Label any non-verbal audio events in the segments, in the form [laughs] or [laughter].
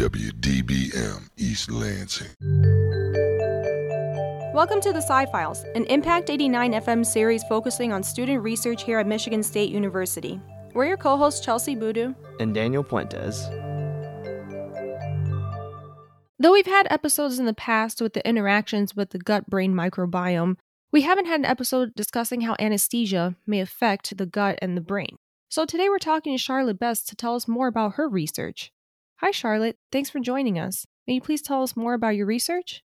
WDBM East Lansing. Welcome to the Sci Files, an Impact 89 FM series focusing on student research here at Michigan State University. We're your co hosts, Chelsie Boodoo and Daniel Puentes. Though we've had episodes in the past with the interactions with the gut brain microbiome, we haven't had an episode discussing how anesthesia may affect the gut and the brain. So today we're talking to Charlotte Best to tell us more about her research. Hi, Charlotte. Thanks for joining us. May you please tell us more about your research?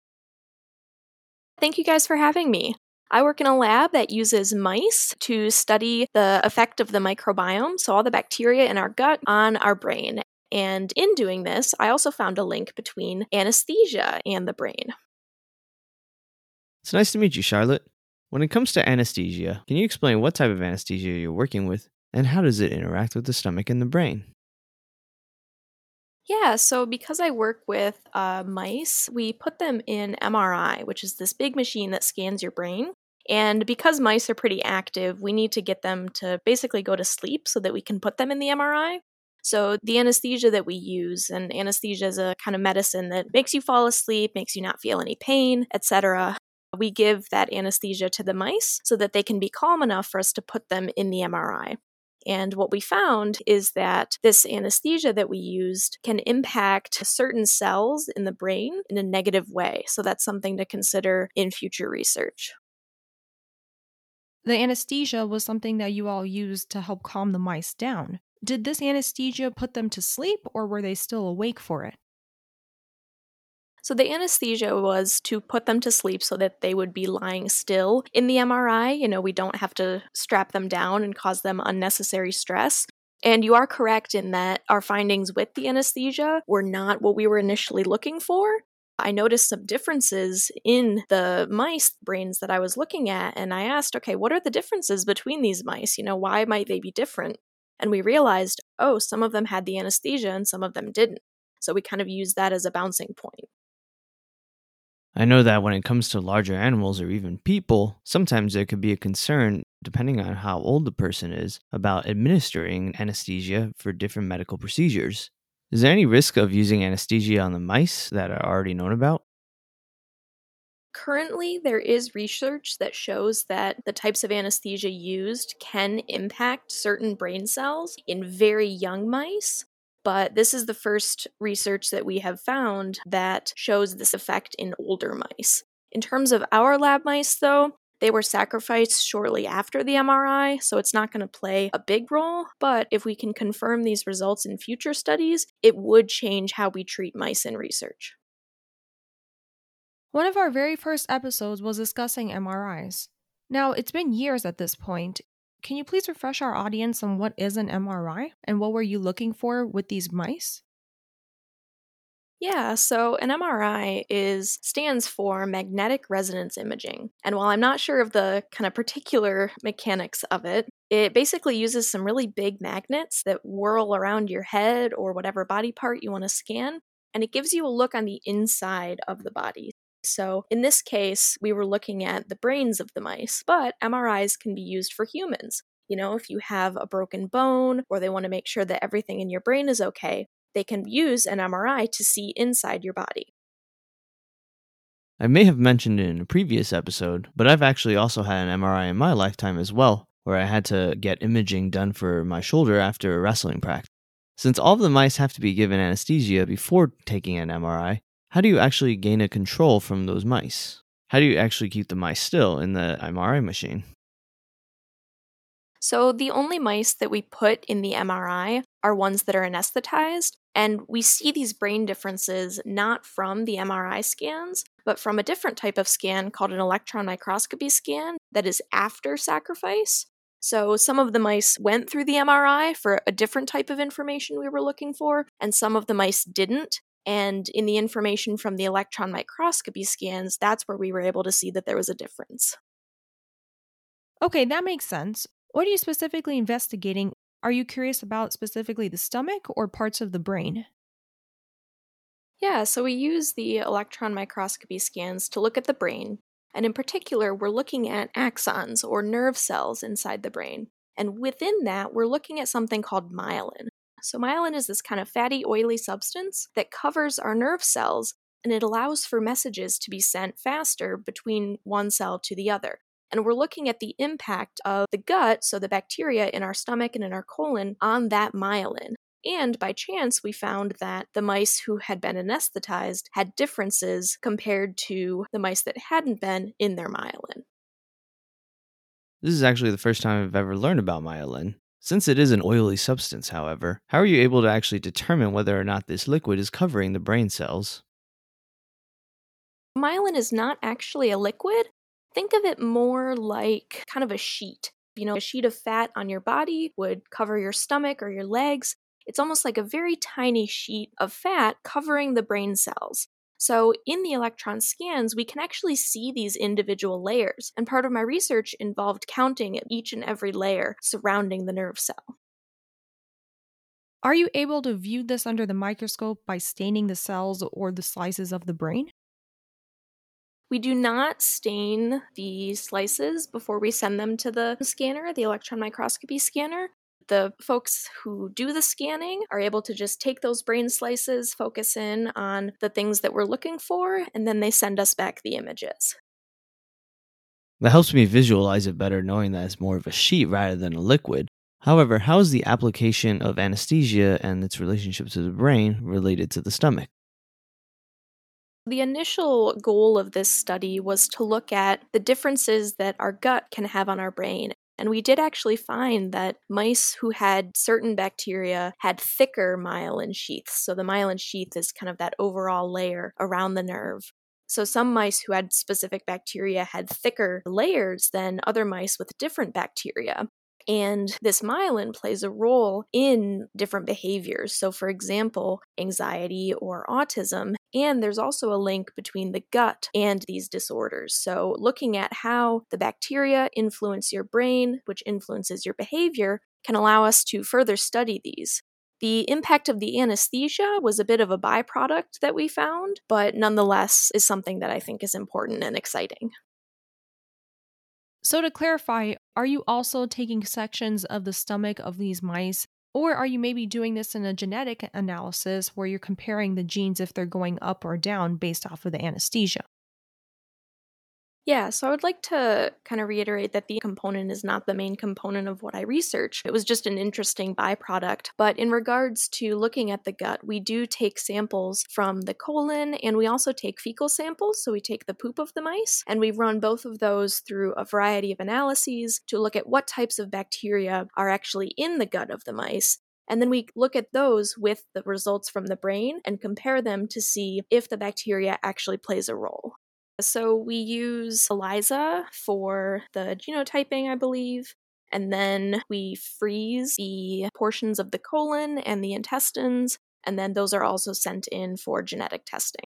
Thank you guys for having me. I work in a lab that uses mice to study the effect of the microbiome, so all the bacteria in our gut, on our brain. And in doing this, I also found a link between anesthesia and the brain. It's nice to meet you, Charlotte. When it comes to anesthesia, can you explain what type of anesthesia you're working with and how does it interact with the stomach and the brain? Yeah, so because I work with uh, mice, we put them in MRI, which is this big machine that scans your brain. And because mice are pretty active, we need to get them to basically go to sleep so that we can put them in the MRI. So, the anesthesia that we use, and anesthesia is a kind of medicine that makes you fall asleep, makes you not feel any pain, etc. We give that anesthesia to the mice so that they can be calm enough for us to put them in the MRI. And what we found is that this anesthesia that we used can impact certain cells in the brain in a negative way. So that's something to consider in future research. The anesthesia was something that you all used to help calm the mice down. Did this anesthesia put them to sleep or were they still awake for it? So the anesthesia was to put them to sleep so that they would be lying still in the MRI. You know, we don't have to strap them down and cause them unnecessary stress. And you are correct in that our findings with the anesthesia were not what we were initially looking for. I noticed some differences in the mice brains that I was looking at, and I asked, okay, what are the differences between these mice? You know, why might they be different? And we realized, oh, some of them had the anesthesia and some of them didn't. So we kind of used that as a bouncing point. I know that when it comes to larger animals or even people, sometimes there could be a concern, depending on how old the person is, about administering anesthesia for different medical procedures. Is there any risk of using anesthesia on the mice that are already known about? Currently, there is research that shows that the types of anesthesia used can impact certain brain cells in very young mice, but this is the first research that we have found that shows this effect in older mice. In terms of our lab mice, though, they were sacrificed shortly after the MRI, so it's not going to play a big role. But if we can confirm these results in future studies, it would change how we treat mice in research. One of our very first episodes was discussing MRIs. Now, it's been years at this point, can you please refresh our audience on what is an MRI and what were you looking for with these mice? Yeah, so an MRI is stands for magnetic resonance imaging. And while I'm not sure of the kind of particular mechanics of it, it basically uses some really big magnets that whirl around your head or whatever body part you want to scan, and it gives you a look on the inside of the body. So, in this case, we were looking at the brains of the mice, but MRIs can be used for humans. You know, if you have a broken bone or they want to make sure that everything in your brain is okay, they can use an MRI to see inside your body. I may have mentioned it in a previous episode, but I've actually also had an MRI in my lifetime as well, where I had to get imaging done for my shoulder after a wrestling practice. Since all of the mice have to be given anesthesia before taking an MRI, how do you actually gain a control from those mice? How do you actually keep the mice still in the MRI machine? So, the only mice that we put in the MRI are ones that are anesthetized, and we see these brain differences not from the MRI scans, but from a different type of scan called an electron microscopy scan that is after sacrifice. So, some of the mice went through the MRI for a different type of information we were looking for, and some of the mice didn't. And in the information from the electron microscopy scans, that's where we were able to see that there was a difference. Okay, that makes sense. What are you specifically investigating? Are you curious about specifically the stomach or parts of the brain? Yeah, so we use the electron microscopy scans to look at the brain, and in particular, we're looking at axons or nerve cells inside the brain. And within that, we're looking at something called myelin. So, myelin is this kind of fatty, oily substance that covers our nerve cells and it allows for messages to be sent faster between one cell to the other. And we're looking at the impact of the gut, so the bacteria in our stomach and in our colon, on that myelin. And by chance, we found that the mice who had been anesthetized had differences compared to the mice that hadn't been in their myelin. This is actually the first time I've ever learned about myelin. Since it is an oily substance, however, how are you able to actually determine whether or not this liquid is covering the brain cells? Myelin is not actually a liquid. Think of it more like kind of a sheet. You know, a sheet of fat on your body would cover your stomach or your legs. It's almost like a very tiny sheet of fat covering the brain cells. So, in the electron scans, we can actually see these individual layers, and part of my research involved counting each and every layer surrounding the nerve cell. Are you able to view this under the microscope by staining the cells or the slices of the brain? We do not stain the slices before we send them to the scanner, the electron microscopy scanner. The folks who do the scanning are able to just take those brain slices, focus in on the things that we're looking for, and then they send us back the images. That helps me visualize it better knowing that it's more of a sheet rather than a liquid. However, how is the application of anesthesia and its relationship to the brain related to the stomach? The initial goal of this study was to look at the differences that our gut can have on our brain and we did actually find that mice who had certain bacteria had thicker myelin sheaths. So the myelin sheath is kind of that overall layer around the nerve. So some mice who had specific bacteria had thicker layers than other mice with different bacteria. And this myelin plays a role in different behaviors. So, for example, anxiety or autism. And there's also a link between the gut and these disorders. So, looking at how the bacteria influence your brain, which influences your behavior, can allow us to further study these. The impact of the anesthesia was a bit of a byproduct that we found, but nonetheless is something that I think is important and exciting. So, to clarify, are you also taking sections of the stomach of these mice, or are you maybe doing this in a genetic analysis where you're comparing the genes if they're going up or down based off of the anesthesia? Yeah, so I would like to kind of reiterate that the component is not the main component of what I research. It was just an interesting byproduct. But in regards to looking at the gut, we do take samples from the colon and we also take fecal samples. So we take the poop of the mice and we run both of those through a variety of analyses to look at what types of bacteria are actually in the gut of the mice and then we look at those with the results from the brain and compare them to see if the bacteria actually plays a role. So we use ELISA for the genotyping, I believe. And then we freeze the portions of the colon and the intestines, and then those are also sent in for genetic testing.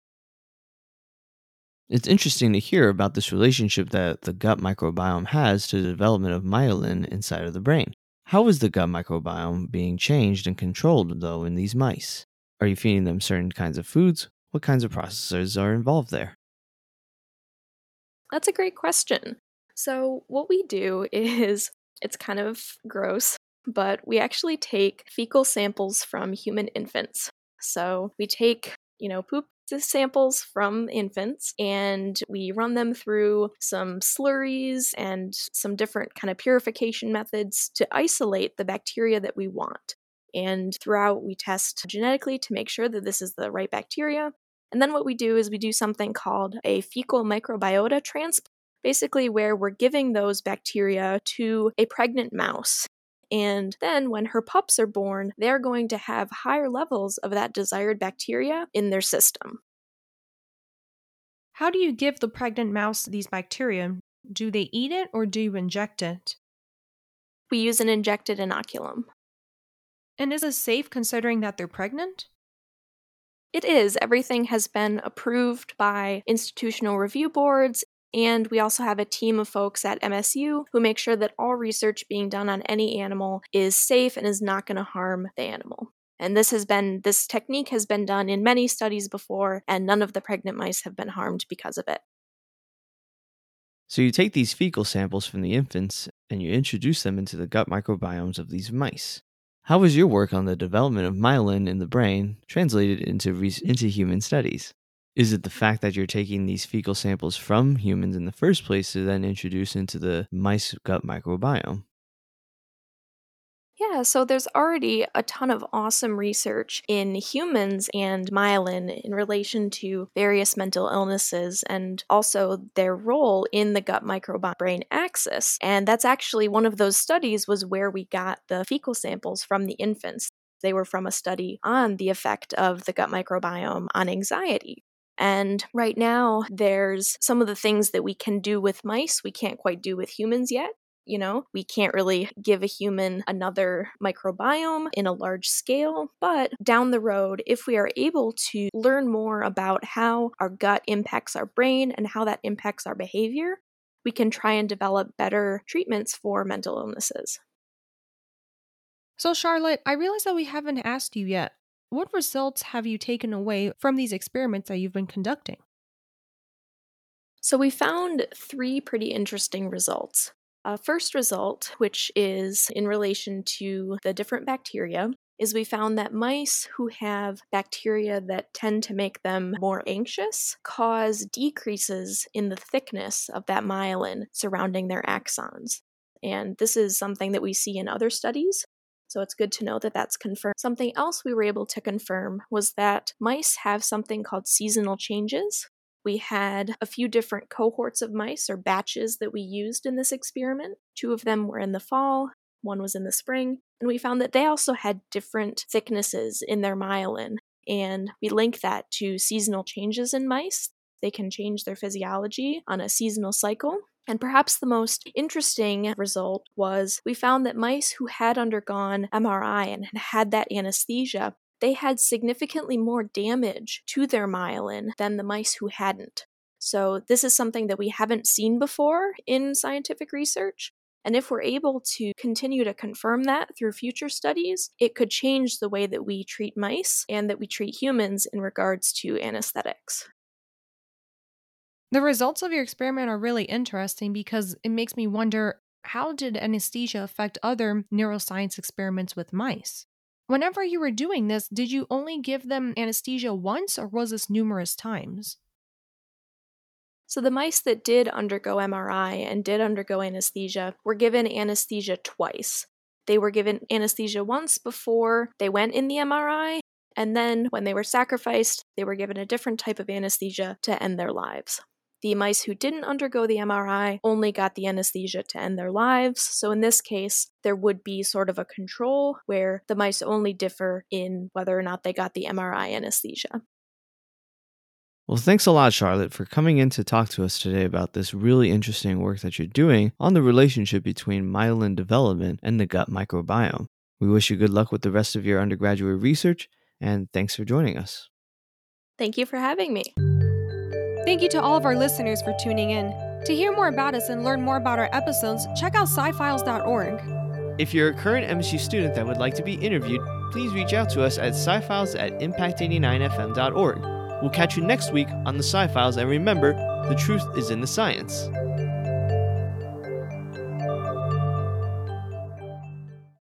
It's interesting to hear about this relationship that the gut microbiome has to the development of myelin inside of the brain. How is the gut microbiome being changed and controlled, though, in these mice? Are you feeding them certain kinds of foods? What kinds of processors are involved there? That's a great question. So, what we do [laughs] is it's kind of gross, but we actually take fecal samples from human infants. So, we take, you know, poop samples from infants and we run them through some slurries and some different kind of purification methods to isolate the bacteria that we want. And throughout, we test genetically to make sure that this is the right bacteria. And then what we do is we do something called a fecal microbiota transplant, basically, where we're giving those bacteria to a pregnant mouse. And then when her pups are born, they're going to have higher levels of that desired bacteria in their system. How do you give the pregnant mouse these bacteria? Do they eat it or do you inject it? We use an injected inoculum. And is it safe considering that they're pregnant? It is. Everything has been approved by institutional review boards. And we also have a team of folks at MSU who make sure that all research being done on any animal is safe and is not going to harm the animal. And this has been, this technique has been done in many studies before, and none of the pregnant mice have been harmed because of it. So you take these fecal samples from the infants and you introduce them into the gut microbiomes of these mice. How was your work on the development of myelin in the brain translated into, re- into human studies? Is it the fact that you're taking these fecal samples from humans in the first place to then introduce into the mice gut microbiome? Yeah, so there's already a ton of awesome research in humans and myelin in relation to various mental illnesses and also their role in the gut microbiome brain axis. And that's actually one of those studies was where we got the fecal samples from the infants. They were from a study on the effect of the gut microbiome on anxiety. And right now, there's some of the things that we can do with mice we can't quite do with humans yet. You know, we can't really give a human another microbiome in a large scale, but down the road, if we are able to learn more about how our gut impacts our brain and how that impacts our behavior, we can try and develop better treatments for mental illnesses. So, Charlotte, I realize that we haven't asked you yet. What results have you taken away from these experiments that you've been conducting? So, we found three pretty interesting results. A first result, which is in relation to the different bacteria, is we found that mice who have bacteria that tend to make them more anxious cause decreases in the thickness of that myelin surrounding their axons. And this is something that we see in other studies. So it's good to know that that's confirmed. Something else we were able to confirm was that mice have something called seasonal changes, we had a few different cohorts of mice or batches that we used in this experiment. Two of them were in the fall, one was in the spring, and we found that they also had different thicknesses in their myelin. And we link that to seasonal changes in mice. They can change their physiology on a seasonal cycle. And perhaps the most interesting result was we found that mice who had undergone MRI and had had that anesthesia they had significantly more damage to their myelin than the mice who hadn't. So, this is something that we haven't seen before in scientific research. And if we're able to continue to confirm that through future studies, it could change the way that we treat mice and that we treat humans in regards to anesthetics. The results of your experiment are really interesting because it makes me wonder how did anesthesia affect other neuroscience experiments with mice? Whenever you were doing this, did you only give them anesthesia once or was this numerous times? So, the mice that did undergo MRI and did undergo anesthesia were given anesthesia twice. They were given anesthesia once before they went in the MRI, and then when they were sacrificed, they were given a different type of anesthesia to end their lives. The mice who didn't undergo the MRI only got the anesthesia to end their lives. So, in this case, there would be sort of a control where the mice only differ in whether or not they got the MRI anesthesia. Well, thanks a lot, Charlotte, for coming in to talk to us today about this really interesting work that you're doing on the relationship between myelin development and the gut microbiome. We wish you good luck with the rest of your undergraduate research, and thanks for joining us. Thank you for having me. Thank you to all of our listeners for tuning in. To hear more about us and learn more about our episodes, check out scifiles.org. If you're a current MSU student that would like to be interviewed, please reach out to us at scifiles at impact89fm.org. We'll catch you next week on the Sci Files, and remember, the truth is in the science.